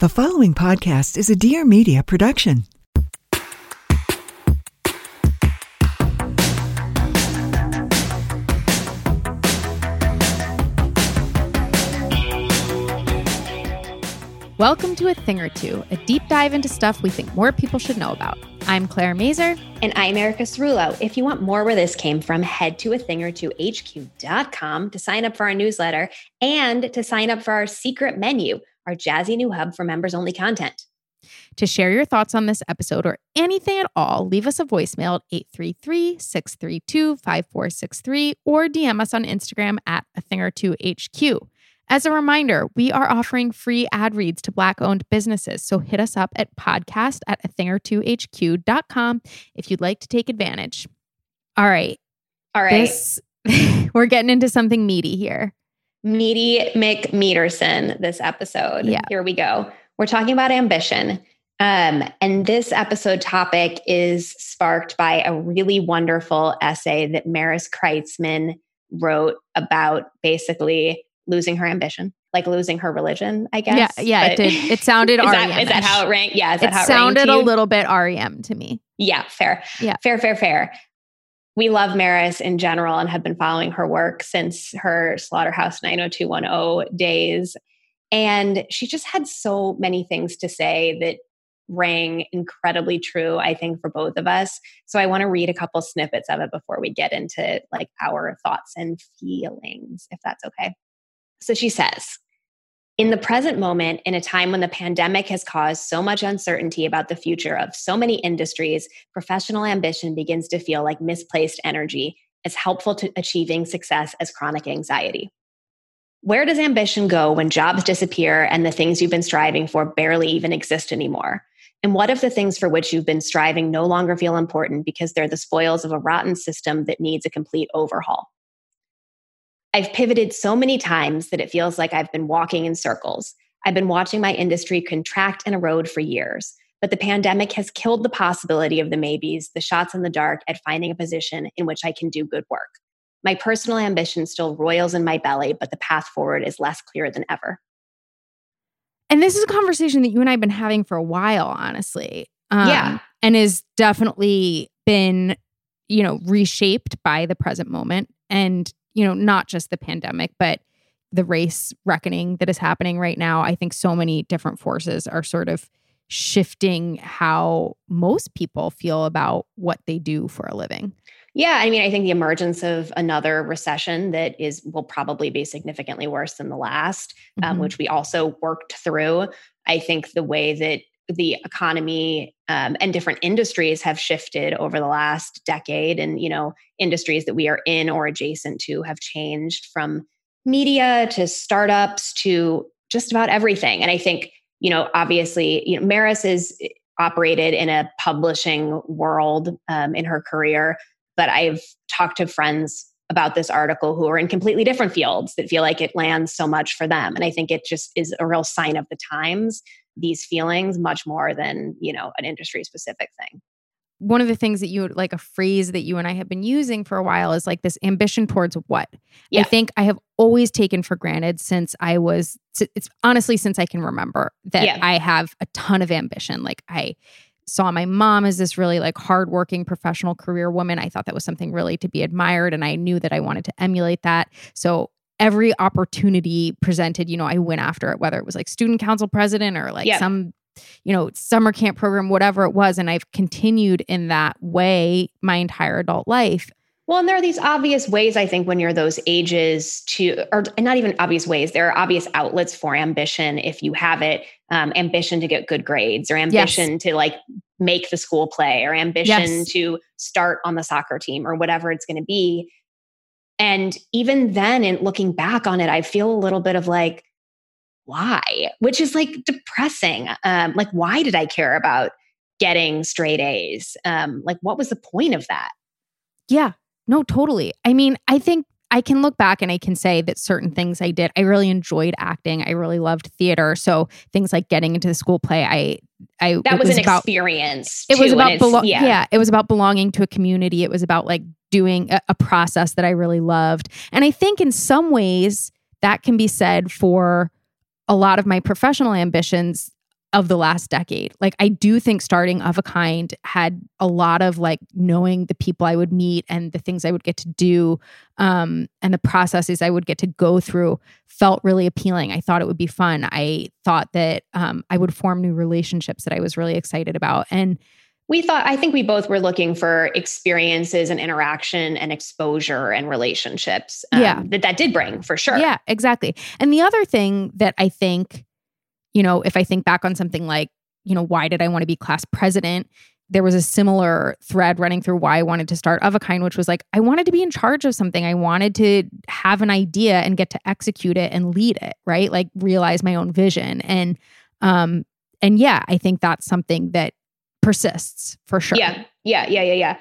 The following podcast is a Dear Media production. Welcome to A Thing or Two, a deep dive into stuff we think more people should know about. I'm Claire Mazur. And I'm Erica Cerullo. If you want more where this came from, head to a thing or two HQ.com to sign up for our newsletter and to sign up for our secret menu, our jazzy new hub for members only content. To share your thoughts on this episode or anything at all, leave us a voicemail at 833 632 5463 or DM us on Instagram at a thing or two HQ. As a reminder, we are offering free ad reads to Black owned businesses. So hit us up at podcast at a thing or two HQ.com if you'd like to take advantage. All right. All right. This, we're getting into something meaty here. Meaty Mick McMeterson, this episode. Yeah. Here we go. We're talking about ambition. Um, and this episode topic is sparked by a really wonderful essay that Maris Kreisman wrote about basically losing her ambition, like losing her religion, I guess. Yeah, yeah, it did. It sounded is REM. that, is that how it ranked? Yeah, is that it how it sounded a little bit REM to me. Yeah, fair. Yeah. Fair, fair, fair. We love Maris in general and have been following her work since her Slaughterhouse 90210 days. And she just had so many things to say that rang incredibly true, I think, for both of us. So I want to read a couple snippets of it before we get into like our thoughts and feelings, if that's okay. So she says, in the present moment, in a time when the pandemic has caused so much uncertainty about the future of so many industries, professional ambition begins to feel like misplaced energy as helpful to achieving success as chronic anxiety. Where does ambition go when jobs disappear and the things you've been striving for barely even exist anymore? And what if the things for which you've been striving no longer feel important because they're the spoils of a rotten system that needs a complete overhaul? I've pivoted so many times that it feels like I've been walking in circles. I've been watching my industry contract and erode for years, but the pandemic has killed the possibility of the maybes, the shots in the dark at finding a position in which I can do good work. My personal ambition still roils in my belly, but the path forward is less clear than ever. And this is a conversation that you and I have been having for a while, honestly. Um, Yeah. And has definitely been, you know, reshaped by the present moment. And, you know, not just the pandemic, but the race reckoning that is happening right now. I think so many different forces are sort of shifting how most people feel about what they do for a living. Yeah, I mean, I think the emergence of another recession that is will probably be significantly worse than the last, um, Mhm. which we also worked through. I think the way that the economy um, and different industries have shifted over the last decade, and you know, industries that we are in or adjacent to have changed from media to startups to just about everything. And I think you know, obviously, you know, Maris is operated in a publishing world um, in her career but I've talked to friends about this article who are in completely different fields that feel like it lands so much for them. And I think it just is a real sign of the times, these feelings, much more than, you know, an industry specific thing. one of the things that you like a phrase that you and I have been using for a while is like this ambition towards what? Yeah. I think I have always taken for granted since I was it's honestly since I can remember that Yeah. I have a ton of ambition. Like I saw my mom as this really like hardworking professional career woman. I thought that was something really to be admired and I knew that I wanted to emulate that. So every opportunity presented, you know, I went after it, whether it was like student council president or like some, you know, summer camp program, whatever it was. And I've continued in that way my entire adult life. Well, and there are these obvious ways, I think, when you're those ages to, or not even obvious ways, there are obvious outlets for ambition if you have it um, ambition to get good grades, or ambition to like make the school play, or ambition Yes. to start on the soccer team, or whatever it's going to be. And even then, in looking back on it, I feel a little bit of like, why? Which is like depressing. Um, like, why did I care about getting straight A's? Um, like, what was the point of that? Yeah, no, totally. I mean, I think I can look back and I can say that certain things I did, I really enjoyed acting. I really loved theater. So things like getting into the school play, I, I that it was, an about experience. it was too, and about belo- yeah. it was about belonging to a community it was about like doing a, a process that i really loved. And i think in some ways that can be said for a lot of my professional ambitions of the last decade. Like i do think starting of a kind had a lot of like knowing the people i would meet and the things i would get to do um, and the processes i would get to go through felt really appealing. I thought it would be fun. I thought that um, i would form new relationships that i was really excited about. And we thought i think we both were looking for experiences and interaction and exposure and relationships um, Yeah. that that did bring for sure Yeah, exactly. And the other thing that I think, you know, if I think back on something like, you know, why did I want to be class president? There was a similar thread running through why I wanted to start of a kind, which was like, I wanted to be in charge of something. I wanted to have an idea and get to execute it and lead it, right? Like realize my own vision. And, um, and yeah, I think that's something that persists for sure. yeah yeah yeah yeah yeah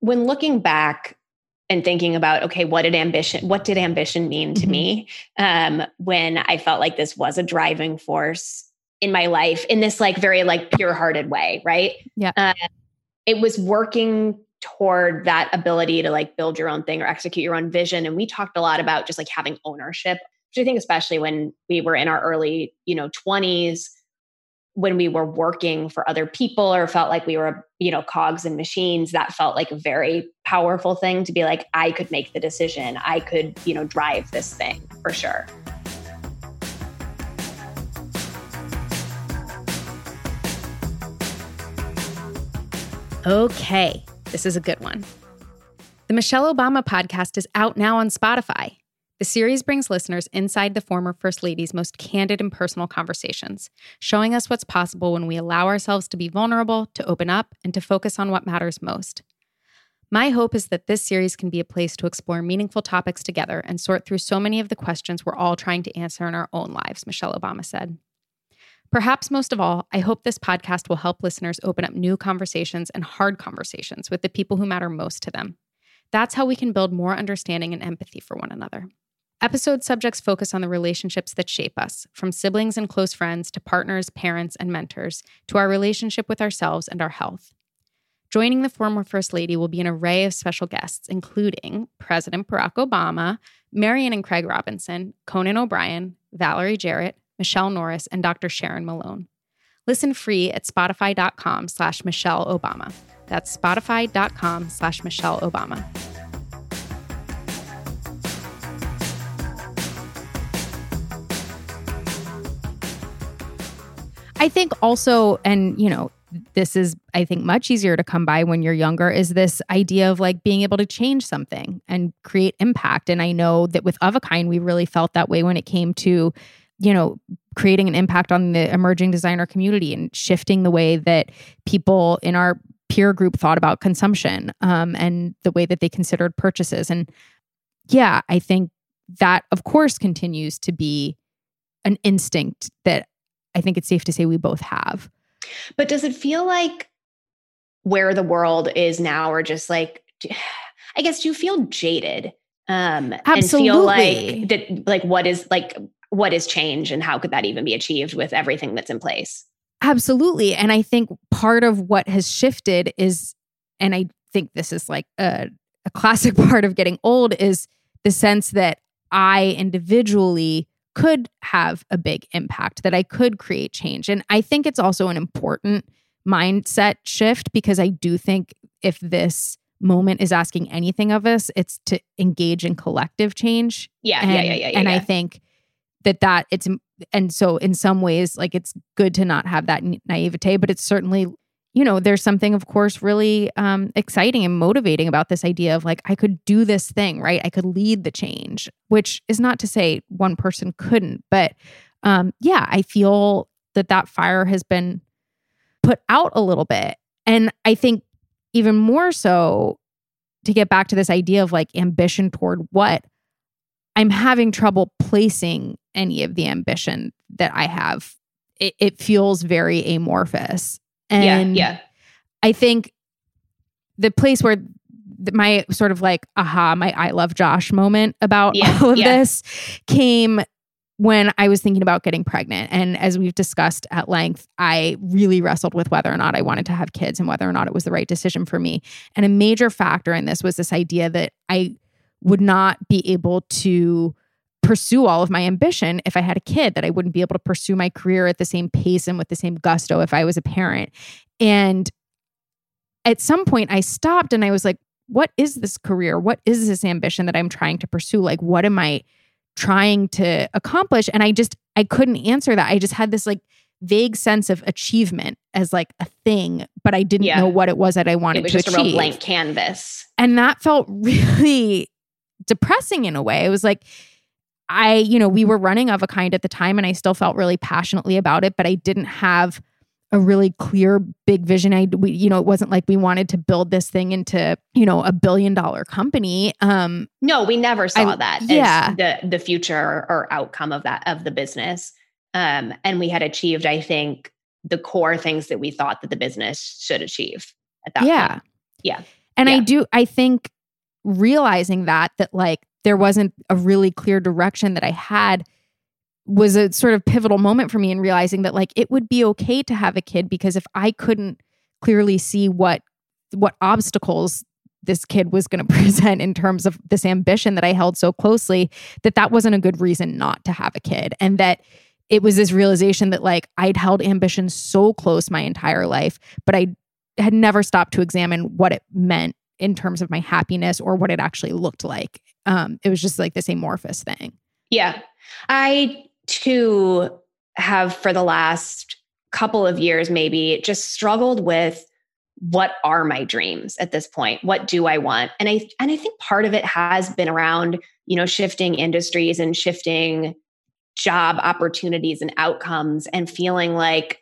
when looking back and thinking about okay what did ambition what did ambition mean to Mhm. me um when i felt like this was a driving force in my life in this like very like pure hearted way right Yeah. uh, it was working toward that ability to like build your own thing or execute your own vision and we talked a lot about just like having ownership which i think especially when we were in our early you know 20s when we were working for other people or felt like we were you know cogs and machines that felt like a very powerful thing to be like i could make the decision i could you know drive this thing for sure Okay, this is a good one. The Michelle Obama podcast is out now on Spotify. The series brings listeners inside the former First Lady's most candid and personal conversations, showing us what's possible when we allow ourselves to be vulnerable, to open up, and to focus on what matters most. My hope is that this series can be a place to explore meaningful topics together and sort through so many of the questions we're all trying to answer in our own lives, Michelle Obama said. Perhaps most of all, I hope this podcast will help listeners open up new conversations and hard conversations with the people who matter most to them. That's how we can build more understanding and empathy for one another. Episode subjects focus on the relationships that shape us, from siblings and close friends to partners, parents, and mentors, to our relationship with ourselves and our health. Joining the former First Lady will be an array of special guests, including President Barack Obama, Marian and Craig Robinson, Conan O'Brien, Valerie Jarrett, Michelle Norris, and Dr. Sharon Malone. Listen free at spotify.com slash Michelle Obama. That's spotify.com slash Michelle Obama. I think also, and you know, this is, I think, much easier to come by when you're younger, is this idea of like being able to change something and create impact. And I know that with Of a Kind, we really felt that way when it came to, you know, creating an impact on the emerging designer community and shifting the way that people in our peer group thought about consumption um, and the way that they considered purchases. And yeah, I think that, of course, continues to be an instinct that I think it's safe to say we both have. but does it feel like where the world is now or just like i guess do you feel jaded um and feel like that like what is like what is change and how could that even be achieved with everything that's in place Absolutely. And I think part of what has shifted is, and I think this is like a, a classic part of getting old, is the sense that I individually could have a big impact, that I could create change. And I think it's also an important mindset shift because I do think if this moment is asking anything of us, it's to engage in collective change. Yeah, and, yeah, yeah, yeah, yeah. And I think that that it's and so in some ways, like it's good to not have that na- naivete, but it's certainly you know there's something of course really um, exciting and motivating about this idea of like i could do this thing right? I could lead the change which is not to say one person couldn't but um, yeah i feel that that fire has been put out a little bit. And i think even more so to get back to this idea of like ambition toward what i'm having trouble placing any of the ambition that i have. It, it feels very amorphous and yeah, yeah. I think the place where th- my sort of like aha, my I love Josh moment about Yeah, all of yeah. this came when I was thinking about getting pregnant. And as we've discussed at length, I really wrestled with whether or not I wanted to have kids and whether or not it was the right decision for me. And a major factor in this was this idea that I would not be able to pursue all of my ambition if I had a kid, that I wouldn't be able to pursue my career at the same pace and with the same gusto if I was a parent. And at some point, I stopped and I was like, what is this career? What is this ambition that I'm trying to pursue? Like, what am I trying to accomplish? And I just, I couldn't answer that. I just had this like vague sense of achievement as like a thing, but I didn't Yeah. know what it was that I wanted It was to just achieve. a real blank canvas. And that felt really depressing in a way. It was like, I, you know, we were running of a kind at the time and I still felt really passionately about it, but I didn't have a really clear big vision. I, we, you know, it wasn't like we wanted to build this thing into, you know, a billion dollar company. Um, No, we never saw I- that yeah. as the the future or outcome of that of the business. Um, and we had achieved, I think, the core things that we thought that the business should achieve at that yeah. point. Yeah. And I do, I think realizing that, that like there wasn't a really clear direction that I had was a sort of pivotal moment for me in realizing that like it would be okay to have a kid because if I couldn't clearly see what what obstacles this kid was going to present in terms of this ambition that I held so closely that that wasn't a good reason not to have a kid. And that it was this realization that like I'd held ambition so close my entire life but I had never stopped to examine what it meant in terms of my happiness or what it actually looked like um it was just like this amorphous thing Yeah. I too have for the last couple of years maybe just struggled with what are my dreams at this point? What do I want? And I and I think part of it has been around, you know, shifting industries and shifting job opportunities and outcomes and feeling like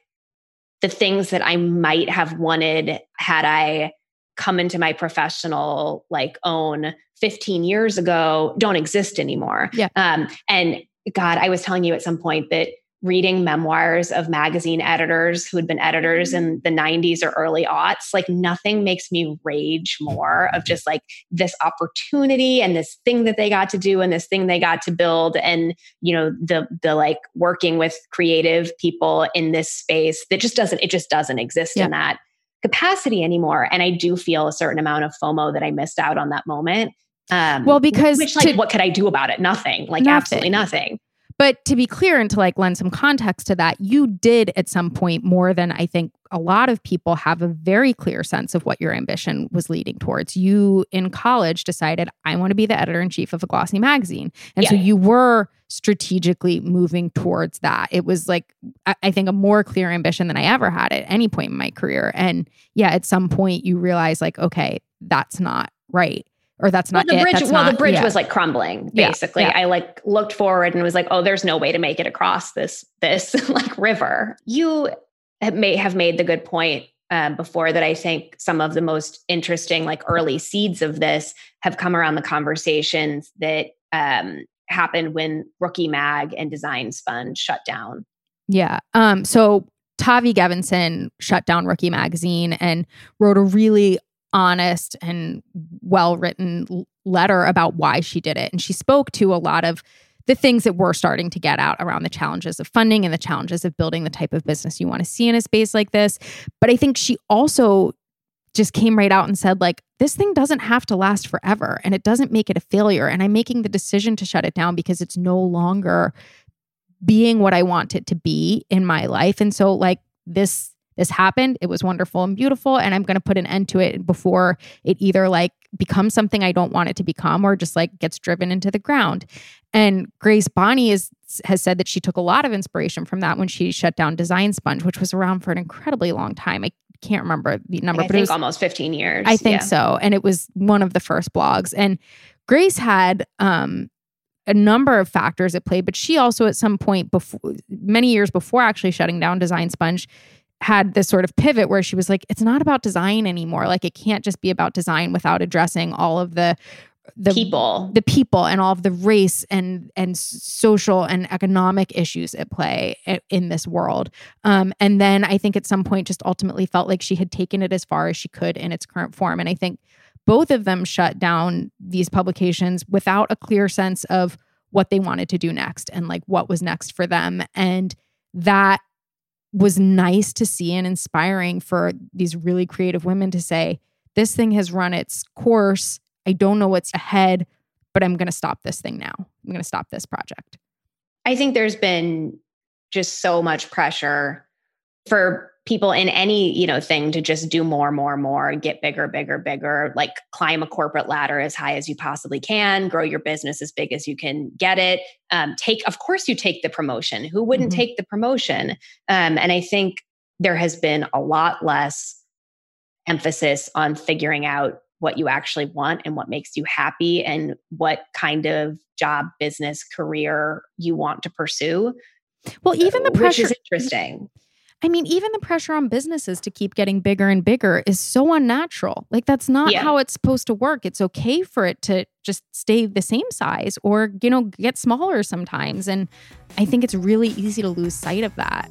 the things that I might have wanted had I come into my professional like own 15 years ago don't exist anymore. Yeah. Um, and God, I was telling you at some point that reading memoirs of magazine editors who had been editors in the 90s or early aughts, like nothing makes me rage more of just like this opportunity and this thing that they got to do and this thing they got to build and you know the the like working with creative people in this space that just doesn't it just doesn't exist Yeah. in that capacity anymore and I do feel a certain amount of FOMO that I missed out on that moment. Um, Well, because which like to- what could I do about it? Nothing. Like Nothing. absolutely nothing. But to be clear and to like lend some context to that, you did at some point more than I think a lot of people have a very clear sense of what your ambition was leading towards. You in college decided, I want to be the editor in chief of a glossy magazine. And so you were strategically moving towards that. It was like, I, I think, a more clear ambition than I ever had at any point in my career. And yeah, at some point you realize, like, okay, that's not right. Or that's Well, not the it. bridge. That's well, the bridge yeah. was like crumbling. Yeah, Basically, yeah. I like looked forward and was like, "Oh, there's no way to make it across this this like river." You have may have made the good point um, before that. I think some of the most interesting, like early seeds of this, have come around the conversations that um, happened when Rookie Mag and Design Sponge shut down. Yeah. Um, so Tavi Gevinson shut down Rookie Magazine and wrote a really honest and well written letter about why she did it. And she spoke to a lot of the things that we're starting to get out around the challenges of funding and the challenges of building the type of business you want to see in a space like this. But I think she also just came right out and said like this thing doesn't have to last forever and it doesn't make it a failure and i'm making the decision to shut it down because it's no longer being what I want it to be in my life. And so, like, this this happened. It was wonderful and beautiful. And I'm going to put an end to it before it either like becomes something I don't want it to become or just like gets driven into the ground. And Grace Bonney is, has said that she took a lot of inspiration from that when she shut down Design Sponge, which was around for an incredibly long time. I can't remember the number, I but think it was almost 15 years. I think yeah. so. And it was one of the first blogs. And Grace had um, a number of factors at play, but she also, at some point before, many years before actually shutting down Design Sponge, had this sort of pivot where she was like, it's not about design anymore. Like, it can't just be about design without addressing all of the the people. the people and all of the race and and social and economic issues at play in this world. Um, and then i think at some point just ultimately felt like she had taken it as far as she could in its current form. And i think both of them shut down these publications without a clear sense of what they wanted to do next and like what was next for them. And that was nice to see and inspiring for these really creative women to say this thing has run its course I don't know what's ahead, but I'm going to stop this thing now. I'm going to stop this project. I think there's been just so much pressure for people in any, you know, thing to just do more, more, more, get bigger, bigger, bigger, like climb a corporate ladder as high as you possibly can, grow your business as big as you can get it. Um, take, of course, you take the promotion. Who wouldn't Mhm. take the promotion? Um, and I think there has been a lot less emphasis on figuring out what you actually want and what makes you happy and what kind of job, business, career you want to pursue. Well, even the which pressure is interesting. I mean, even the pressure on businesses to keep getting bigger and bigger is so unnatural. Like that's not Yeah. how it's supposed to work. It's okay for it to just stay the same size or, you know, get smaller sometimes. And I think it's really easy to lose sight of that.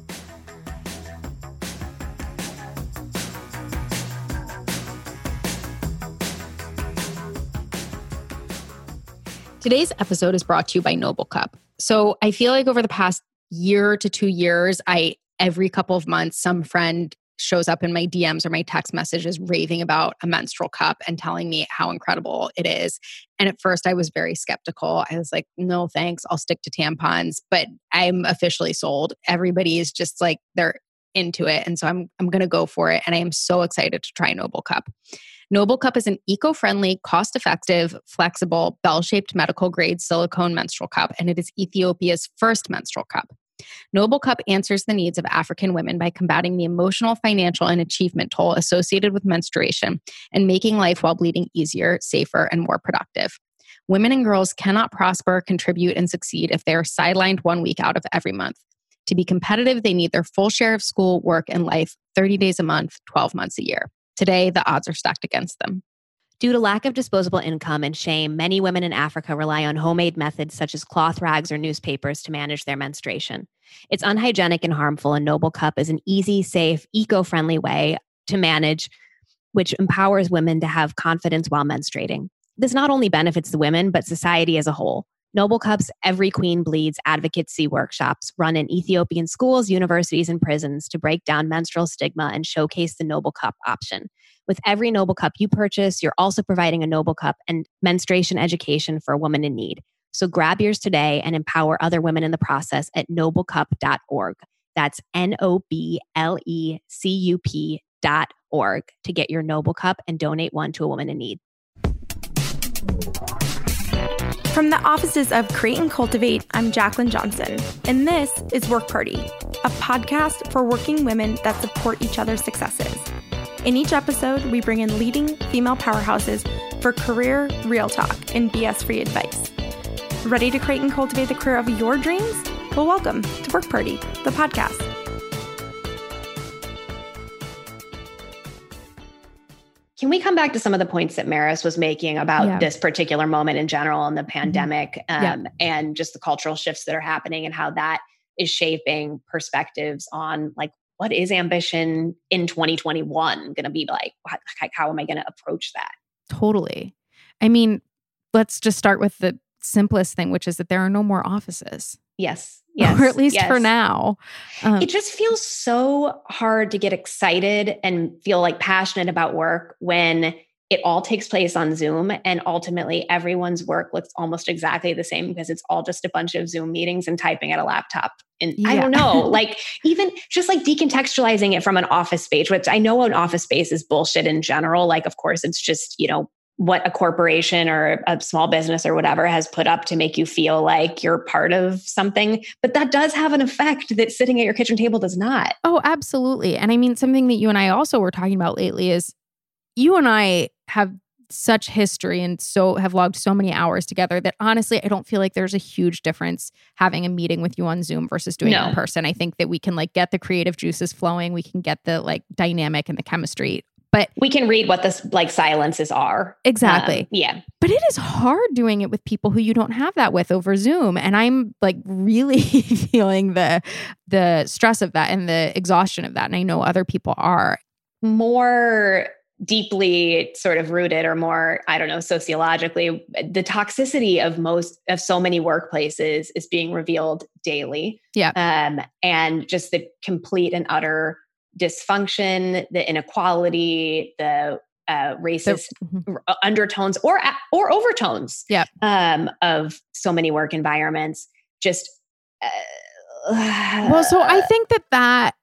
Today's episode is brought to you by Noble Cup. So I feel like over the past year to two years, I every couple of months, some friend shows up in my DMs or my text messages raving about a menstrual cup and telling me how incredible it is. And at first, I was very skeptical. I was like, no, thanks. I'll stick to tampons. But I'm officially sold. Everybody is just like, they're into it. And so I'm, I'm going to go for it. And I am so excited to try Noble Cup. Noble Cup is an eco friendly, cost effective, flexible, bell shaped medical grade silicone menstrual cup, and it is Ethiopia's first menstrual cup. Noble Cup answers the needs of African women by combating the emotional, financial, and achievement toll associated with menstruation and making life while bleeding easier, safer, and more productive. Women and girls cannot prosper, contribute, and succeed if they are sidelined one week out of every month. To be competitive, they need their full share of school, work, and life 30 days a month, 12 months a year. Today, the odds are stacked against them. Due to lack of disposable income and shame, many women in Africa rely on homemade methods such as cloth rags or newspapers to manage their menstruation. It's unhygienic and harmful, and Noble Cup is an easy, safe, eco friendly way to manage, which empowers women to have confidence while menstruating. This not only benefits the women, but society as a whole. Noble Cup's Every Queen Bleeds advocacy workshops run in Ethiopian schools, universities, and prisons to break down menstrual stigma and showcase the Noble Cup option. With every Noble Cup you purchase, you're also providing a Noble Cup and menstruation education for a woman in need. So grab yours today and empower other women in the process at noblecup.org. That's N O B L E C U P dot org to get your Noble Cup and donate one to a woman in need. From the offices of Create and Cultivate, I'm Jaclyn Johnson, and this is Work Party, a podcast for working women that support each other's successes. In each episode, we bring in leading female powerhouses for career real talk and BS free advice. Ready to create and cultivate the career of your dreams? Well, welcome to Work Party, the podcast. Can we come back to some of the points that Maris was making about Yeah. this particular moment in general and the pandemic Yeah. um, and just the cultural shifts that are happening and how that is shaping perspectives on like what is ambition in 2021 going to be like? How, like, how am I going to approach that? Totally. I mean, let's just start with the simplest thing, which is that there are no more offices, Yes. Yes. or at least for now. Um, It just feels so hard to get excited and feel like passionate about work when it all takes place on Zoom, and ultimately everyone's work looks almost exactly the same because it's all just a bunch of Zoom meetings and typing at a laptop. And I don't know, like even just like decontextualizing it from an office space, which I know an office space is bullshit in general. Like, of course, it's just, you know, what a corporation or a small business or whatever has put up to make you feel like you're part of something. But that does have an effect that sitting at your kitchen table does not. Oh, absolutely. And I mean, something that you and I also were talking about lately is you and I have such history and so have logged so many hours together that honestly, I don't feel like there's a huge difference having a meeting with you on Zoom versus doing it in person. I think that we can like get the creative juices flowing, we can get the like dynamic and the chemistry. But We can read what the like silences are. exactly. Um, yeah. But it is hard doing it with people who you don't have that with over Zoom. And I'm like really feeling the the stress of that and the exhaustion of that. And I know other people are. more deeply sort of rooted or more i don't know sociologically the toxicity of most of so many workplaces is being revealed daily Yeah. um, and just the complete and utter dysfunction the inequality the uh, racist Mhm. undertones or or overtones Yep. um, of so many work environments just uh, Well, so I think that that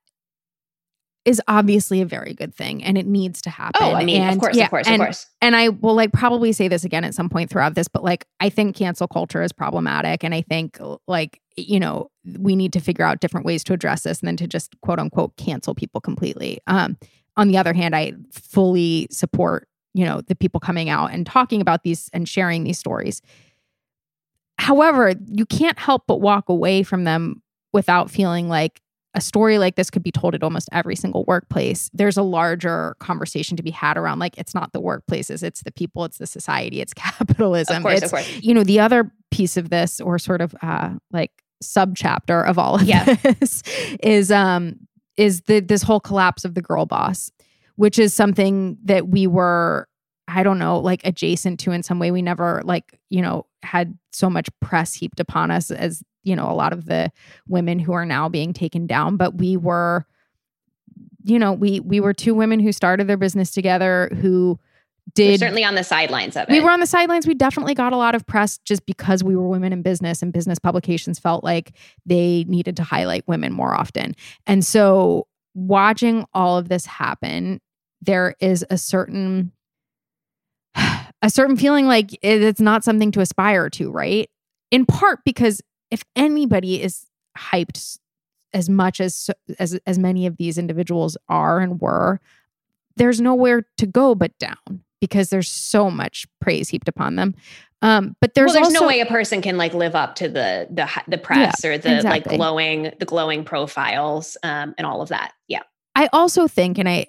is obviously a very good thing and it needs to happen. oh i mean of course yeah, of course and, of course And I will like probably say this again at some point throughout this, but like I think cancel culture is problematic. And I think like, you know, we need to figure out different ways to address this and then to just quote unquote cancel people completely. Um, on the other hand, I fully support, you know, the people coming out and talking about these and sharing these stories. However, you can't help but walk away from them without feeling like a story like this could be told at almost every single workplace. There's a larger conversation to be had around like it's not the workplaces, it's the people, it's the society, it's capitalism. of course it's, of course you know, the other piece of this or sort of uh like subchapter of all of Yeah. this is um is the this whole collapse of the girl boss, which is something that we were I don't know, like adjacent to in some way. We never like, you know, had so much press heaped upon us as, you know, a lot of the women who are now being taken down, but we were you know, we we were two women who started their business together who We're did certainly on the sidelines of it. we were on the sidelines. We definitely got a lot of press just because we were women in business, and business publications felt like they needed to highlight women more often. And so, watching all of this happen, there is a certain a certain feeling like it's not something to aspire to, right? In part because if anybody is hyped as much as as as many of these individuals are and were, there's nowhere to go but down because there's so much praise heaped upon them. Um, but there's, well, there's also, no way a person can like live up to the the the press or the like glowing the glowing profiles um, and all of that. Yeah, I also think, and I,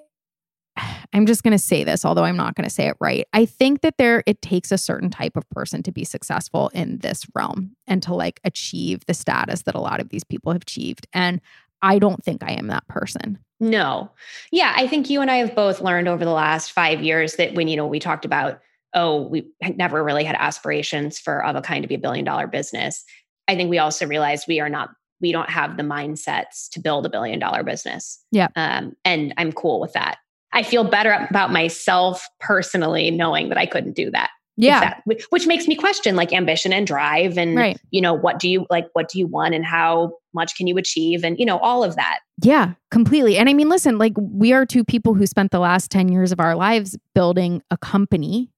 I'm just going to say this, although I'm not going to say it right. I think that there it takes a certain type of person to be successful in this realm and to like achieve the status that a lot of these people have achieved. And I don't think I am that person. no, yeah. I think you and I have both learned over the last five years that when you know we talked about oh we never really had aspirations for of a kind to be a billion dollar business. I think we also realized we are not we don't have the mindsets to build a billion dollar business. Yeah. um, and I'm cool with that. I feel better about myself personally knowing that I couldn't do that. Yeah. Which makes me question like ambition and drive and Right. you know what do you like what do you want and how much can you achieve and you know all of that Yeah, completely. And I mean, listen, like we are two people who spent the last 10 years of our lives building a company.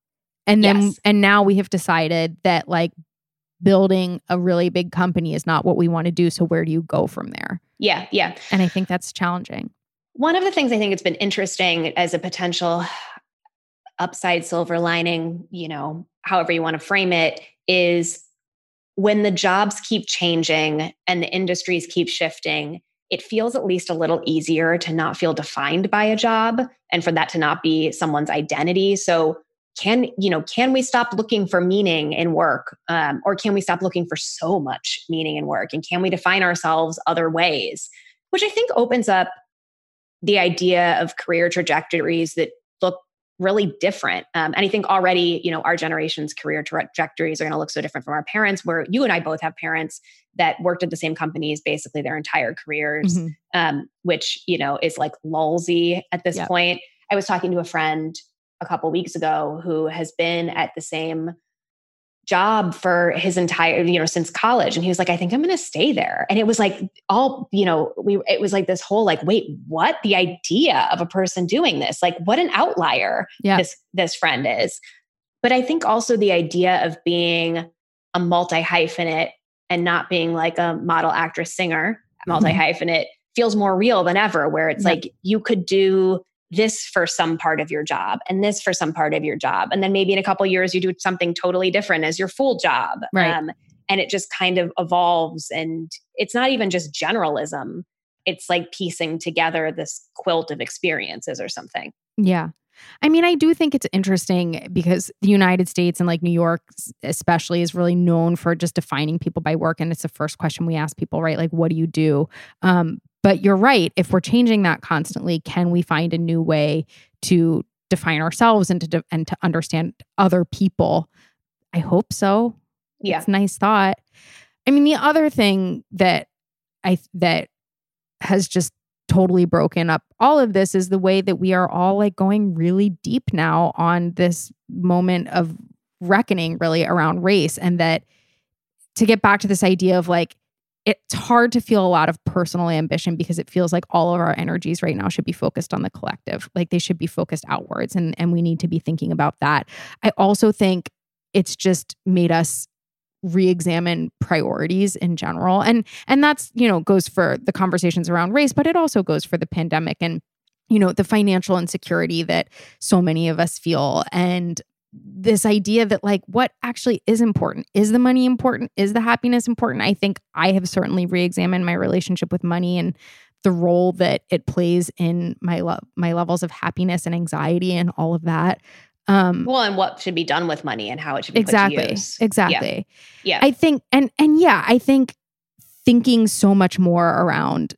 And then, Yes. and now we have decided that like building a really big company is not what we want to do. So where do you go from there? yeah yeah And I think that's challenging. One of the things i think it's been interesting as a potential upside silver lining you know however you want to frame it is when the jobs keep changing and the industries keep shifting it feels at least a little easier to not feel defined by a job and for that to not be someone's identity. So can you know can we stop looking for meaning in work um, or can we stop looking for so much meaning in work? And can we define ourselves other ways? Which i think opens up the idea of career trajectories that look really different um, and i think already you know our generation's career trajectories are going to look so different from our parents where you and i both have parents that worked at the same companies basically their entire careers Mhm. um, which you know is like lulzy at this Yep. point. I was talking to a friend a couple weeks ago who has been at the same job for his entire you know since college. And he was like i think i'm going to stay there. And it was like all you know we it was like this whole like wait what? The idea of a person doing this? Like what an outlier Yeah. this this friend is. But i think also the idea of being a multi hyphenate and not being like a model actress singer mm-hmm. multi hyphenate feels more real than ever where it's Yeah. like you could do this for some part of your job and this for some part of your job and then maybe in a couple years you do something totally different as your full job Um, and it just kind of evolves and it's not even just generalism it's like piecing together this quilt of experiences or something Yeah. I mean, I do think it's interesting because the United States and like New York, especially, is really known for just defining people by work. And it's the first question we ask people, right? Like, what do you do? Um, but you're right. If we're changing that constantly, can we find a new way to define ourselves and to de- and to understand other people? I hope so. yeah It's a nice thought. I mean, the other thing that I that has just totally broken up all of this is the way that we are all like going really deep now on this moment of reckoning really around race and that to get back to this idea of like it's hard to feel a lot of personal ambition because it feels like all of our energies right now should be focused on the collective. Like they should be focused outwards and and we need to be thinking about that. I also think it's just made us re-examine priorities in general. And and that's you know goes for the conversations around race but it also goes for the pandemic and you know the financial insecurity that so many of us feel. And this idea that like what actually is important? Is the money important? Is the happiness important? I think i have certainly re-examined my relationship with money and the role that it plays in my love my levels of happiness and anxiety and all of that um well and what should be done with money and how it should be put to exactly. Yeah. exactly. Yeah. I think and and yeah, I think thinking so much more around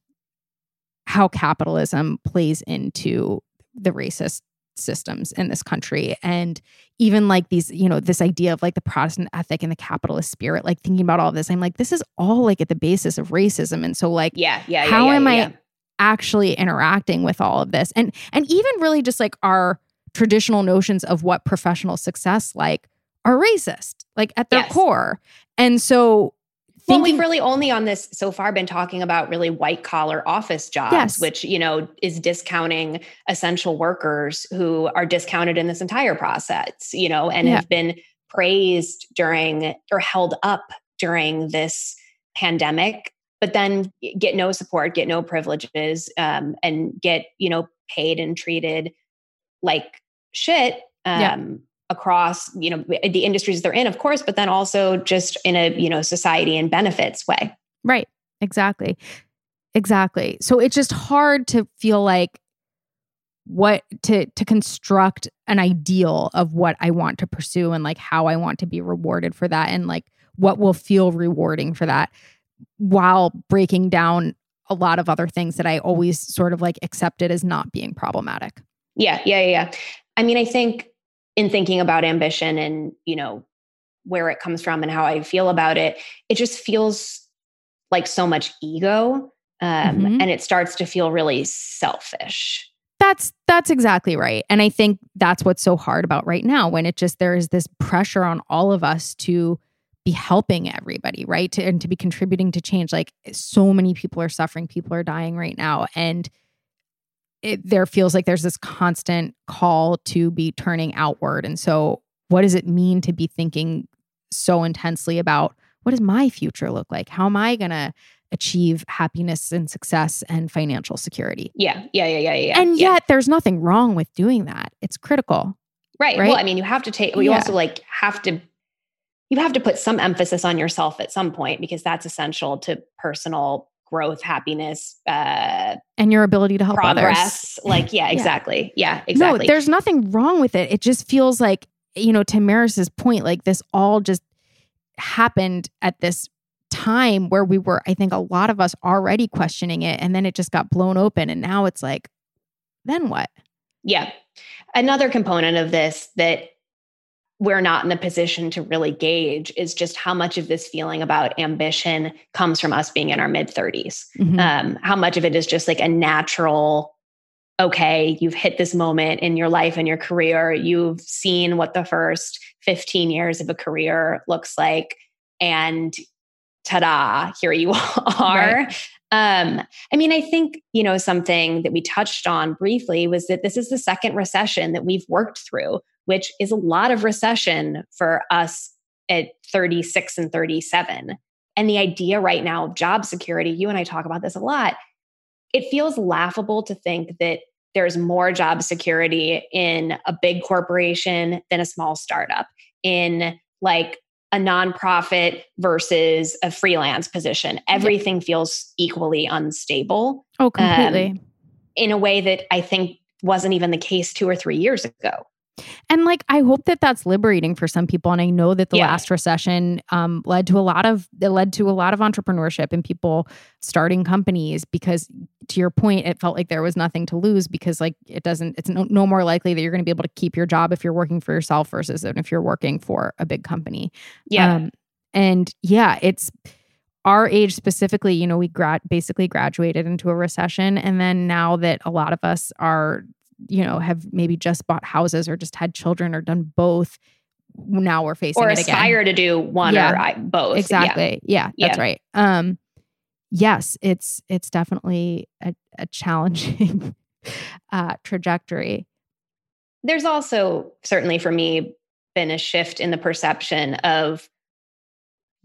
how capitalism plays into the racist systems in this country and even like these you know this idea of like the protestant ethic and the capitalist spirit like thinking about all this i'm like this is all like at the basis of racism and so like yeah yeah yeah, how yeah, am yeah, I actually interacting with all of this? And and even really just like our traditional notions of what professional success like are racist, like at their Yes. core. And so Well, thinking we've really only on this so far been talking about really white collar office jobs, Yes. which, you know, is discounting essential workers who are discounted in this entire process, you know, and Yeah. have been praised during or held up during this pandemic, but then get no support, get no privileges, um, and get, you know, paid and treated like shit. Um, Yeah. Across you know the industries they're in of course but then also just in a you know society and benefits way Right. Exactly. Exactly. So it's just hard to feel like what to to construct an ideal of what I want to pursue and like how I want to be rewarded for that and like what will feel rewarding for that while breaking down a lot of other things that I always sort of like accepted as not being problematic. yeah yeah yeah yeah i mean i think in thinking about ambition and you know where it comes from and how i feel about it it just feels like so much ego um, Mhm. and it starts to feel really selfish That's that's exactly right. And I think that's what's so hard about right now when it just there is this pressure on all of us to be helping everybody, right? To, and to be contributing to change. Like so many people are suffering, people are dying right now and it there feels like there's this constant call to be turning outward. And so what does it mean to be thinking so intensely about what does my future look like? How am I going to achieve happiness and success and financial security? yeah yeah yeah yeah yeah and yeah. yet there's nothing wrong with doing that it's critical right. right? well i mean you have to take well, you Yeah. also like have to you have to put some emphasis on yourself at some point because that's essential to personal growth happiness uh and your ability to help Others. Like, yeah Yeah. exactly yeah exactly no there's nothing wrong with it it just feels like you know to maris's point like this all just happened at this time where we were i think a lot of us already questioning it and then it just got blown open and now it's like then what Yeah. Another component of this that we're not in the position to really gauge is just how much of this feeling about ambition comes from us being in our mid 30s. Mhm. Um, how much of it is just like a natural okay, you've hit this moment in your life and your career. You've seen what the first 15 years of a career looks like. And ta da, here you are. Right. Um, I mean, I think, you know, something that we touched on briefly was that this is the second recession that we've worked through, which is a lot of recession for us at 36 and 37. And the idea right now of job security, you and I talk about this a lot. It feels laughable to think that there's more job security in a big corporation than a small startup, in like a nonprofit versus a freelance position. Everything feels equally unstable. Oh, completely. Um, in a way that I think wasn't even the case two or three years ago. And like, I hope that that's liberating for some people. And I know that the yeah. last recession um, led to a lot of it led to a lot of entrepreneurship and people starting companies because, to your point, it felt like there was nothing to lose because like it doesn't. It's no, no more likely that you're going to be able to keep your job if you're working for yourself versus if you're working for a big company. Yeah. Um, and yeah, it's our age specifically, you know, we grad basically graduated into a recession. And then now that a lot of us are you know, have maybe just bought houses or just had children or done both. Now we're facing or aspire to do one yeah, or I, both. Exactly. Yeah, yeah that's yeah. right. Um, yes, it's it's definitely a, a challenging uh, trajectory. There's also certainly for me been a shift in the perception of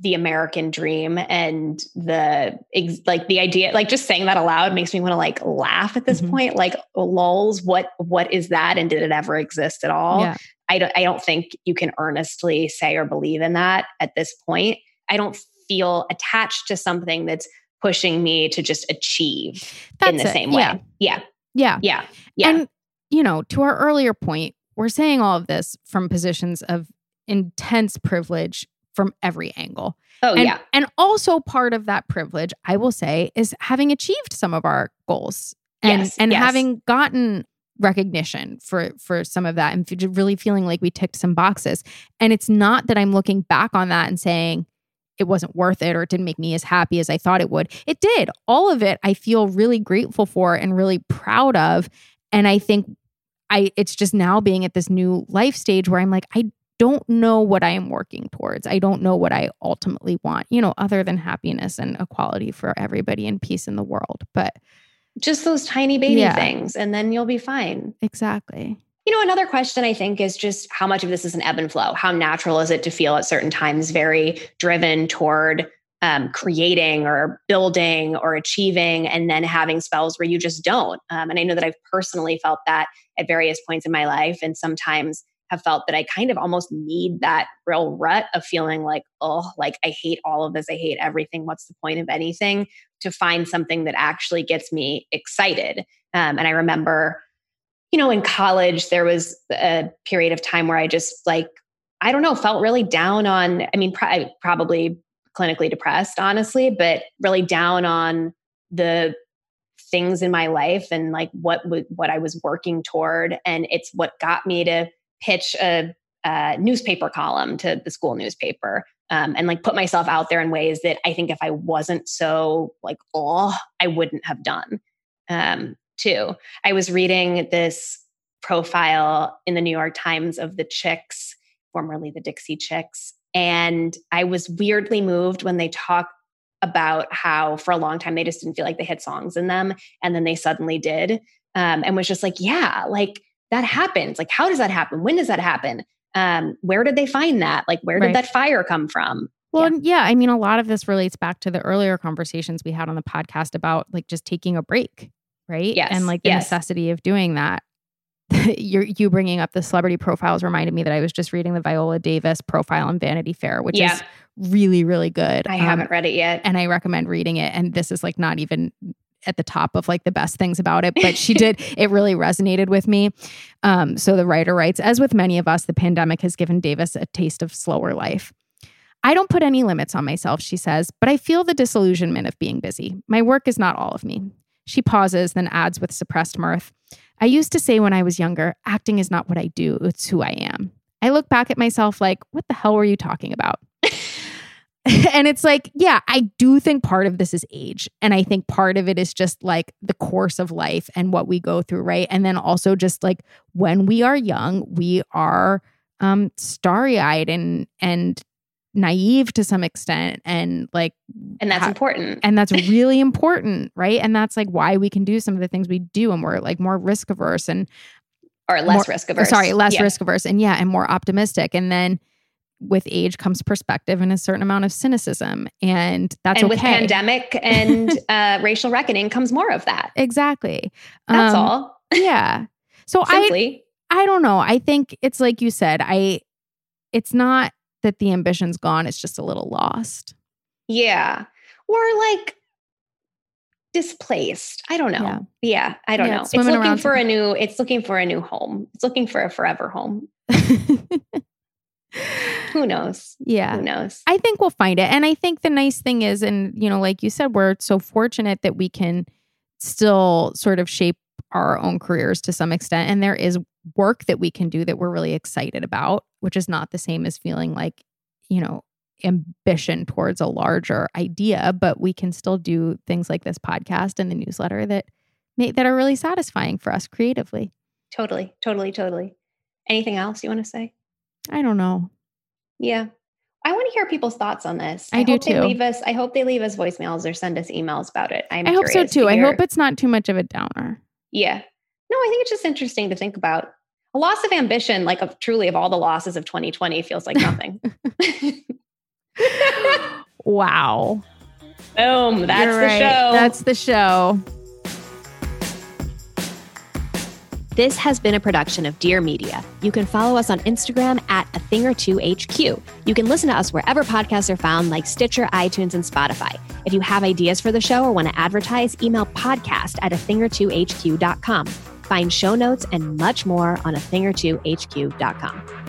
the American dream and the like the idea like just saying that aloud makes me want to like laugh at this mm-hmm. point like lulls what what is that and did it ever exist at all yeah. I don't I don't think you can earnestly say or believe in that at this point I don't feel attached to something that's pushing me to just achieve that's in the it. same way yeah. yeah yeah yeah yeah and you know to our earlier point we're saying all of this from positions of intense privilege from every angle. Oh, and, yeah. And also part of that privilege, I will say, is having achieved some of our goals and, yes, and yes. having gotten recognition for for some of that and really feeling like we ticked some boxes. And it's not that I'm looking back on that and saying it wasn't worth it or it didn't make me as happy as I thought it would. It did. All of it I feel really grateful for and really proud of. And I think I it's just now being at this new life stage where I'm like I don't know what I am working towards. I don't know what I ultimately want, you know, other than happiness and equality for everybody and peace in the world. But just those tiny baby yeah. things, and then you'll be fine. Exactly. You know, another question I think is just how much of this is an ebb and flow? How natural is it to feel at certain times very driven toward um, creating or building or achieving, and then having spells where you just don't? Um, and I know that I've personally felt that at various points in my life. And sometimes have felt that I kind of almost need that real rut of feeling like, oh, like I hate all of this. I hate everything. What's the point of anything? To find something that actually gets me excited. Um, and I remember, you know, in college, there was a period of time where I just like, I don't know, felt really down on, I mean, pr- probably clinically depressed, honestly, but really down on the things in my life and like what what I was working toward and it's what got me to pitch a, a newspaper column to the school newspaper um, and like put myself out there in ways that I think if I wasn't so like, oh, I wouldn't have done. Um, too, I was reading this profile in the New York Times of the Chicks, formerly the Dixie Chicks, and I was weirdly moved when they talk about how for a long time they just didn't feel like they had songs in them, and then they suddenly did, um, and was just like, yeah, like that happens. Like, how does that happen? When does that happen? Um, where did they find that? Like, where did right. that fire come from? Well, yeah. yeah, I mean, a lot of this relates back to the earlier conversations we had on the podcast about like just taking a break, right? Yes. And like the yes. necessity of doing that. You're, you bringing up the celebrity profiles reminded me that I was just reading the Viola Davis profile in Vanity Fair, which yeah. is really, really good. I um, haven't read it yet. And I recommend reading it. And this is like not even at the top of like the best things about it, but she did, it really resonated with me. Um, so the writer writes As with many of us, the pandemic has given Davis a taste of slower life. I don't put any limits on myself, she says, but I feel the disillusionment of being busy. My work is not all of me. She pauses, then adds with suppressed mirth I used to say when I was younger, acting is not what I do, it's who I am. I look back at myself like, what the hell were you talking about? and it's like, yeah, I do think part of this is age. And I think part of it is just like the course of life and what we go through, right? And then also just like when we are young, we are um starry-eyed and and naive to some extent and like and that's ha- important. and that's really important, right? And that's like why we can do some of the things we do and we're like more risk averse and or less more- risk averse. Sorry, less Yeah. risk averse and yeah, and more optimistic. And then with age comes perspective and a certain amount of cynicism. And that's and okay. with pandemic and uh, racial reckoning comes more of that. Exactly. That's Um, all. Yeah. So I Simply. I don't know. I think it's like you said, I it's not that the ambition's gone, it's just a little lost. Yeah. Or like displaced. I don't know. Yeah. Yeah, I don't Yeah, know. it's It's looking for a new it's looking for a new home. It's looking for a forever home. Who knows? yeah. Who knows? I think we'll find it. And I think the nice thing is, and you know, like you said, we're so fortunate that we can still sort of shape our own careers to some extent. And there is work that we can do that we're really excited about, which is not the same as feeling like, you know, ambition towards a larger idea, but we can still do things like this podcast and the newsletter that may, that are really satisfying for us creatively. Totally, totally, totally. Anything else you want to say? I don't know. Yeah. I want to hear people's thoughts on this. I do hope they too. leave us. I hope they leave us voicemails or send us emails about it. I'm I hope so curious to too. I hope it's not too much of a downer. Yeah. No, I think it's just interesting to think about. A loss of ambition, like of truly of all the losses of 2020, feels like nothing. wow. Boom. That's You're the show. That's the show. This has been a production of Dear Media. You can follow us on Instagram at a thing or two HQ. You can listen to us wherever podcasts are found, like Stitcher, iTunes, and Spotify. If you have ideas for the show or want to advertise, email podcast at a thing or two HQ.com. Find show notes and much more on a thing or two HQ.com.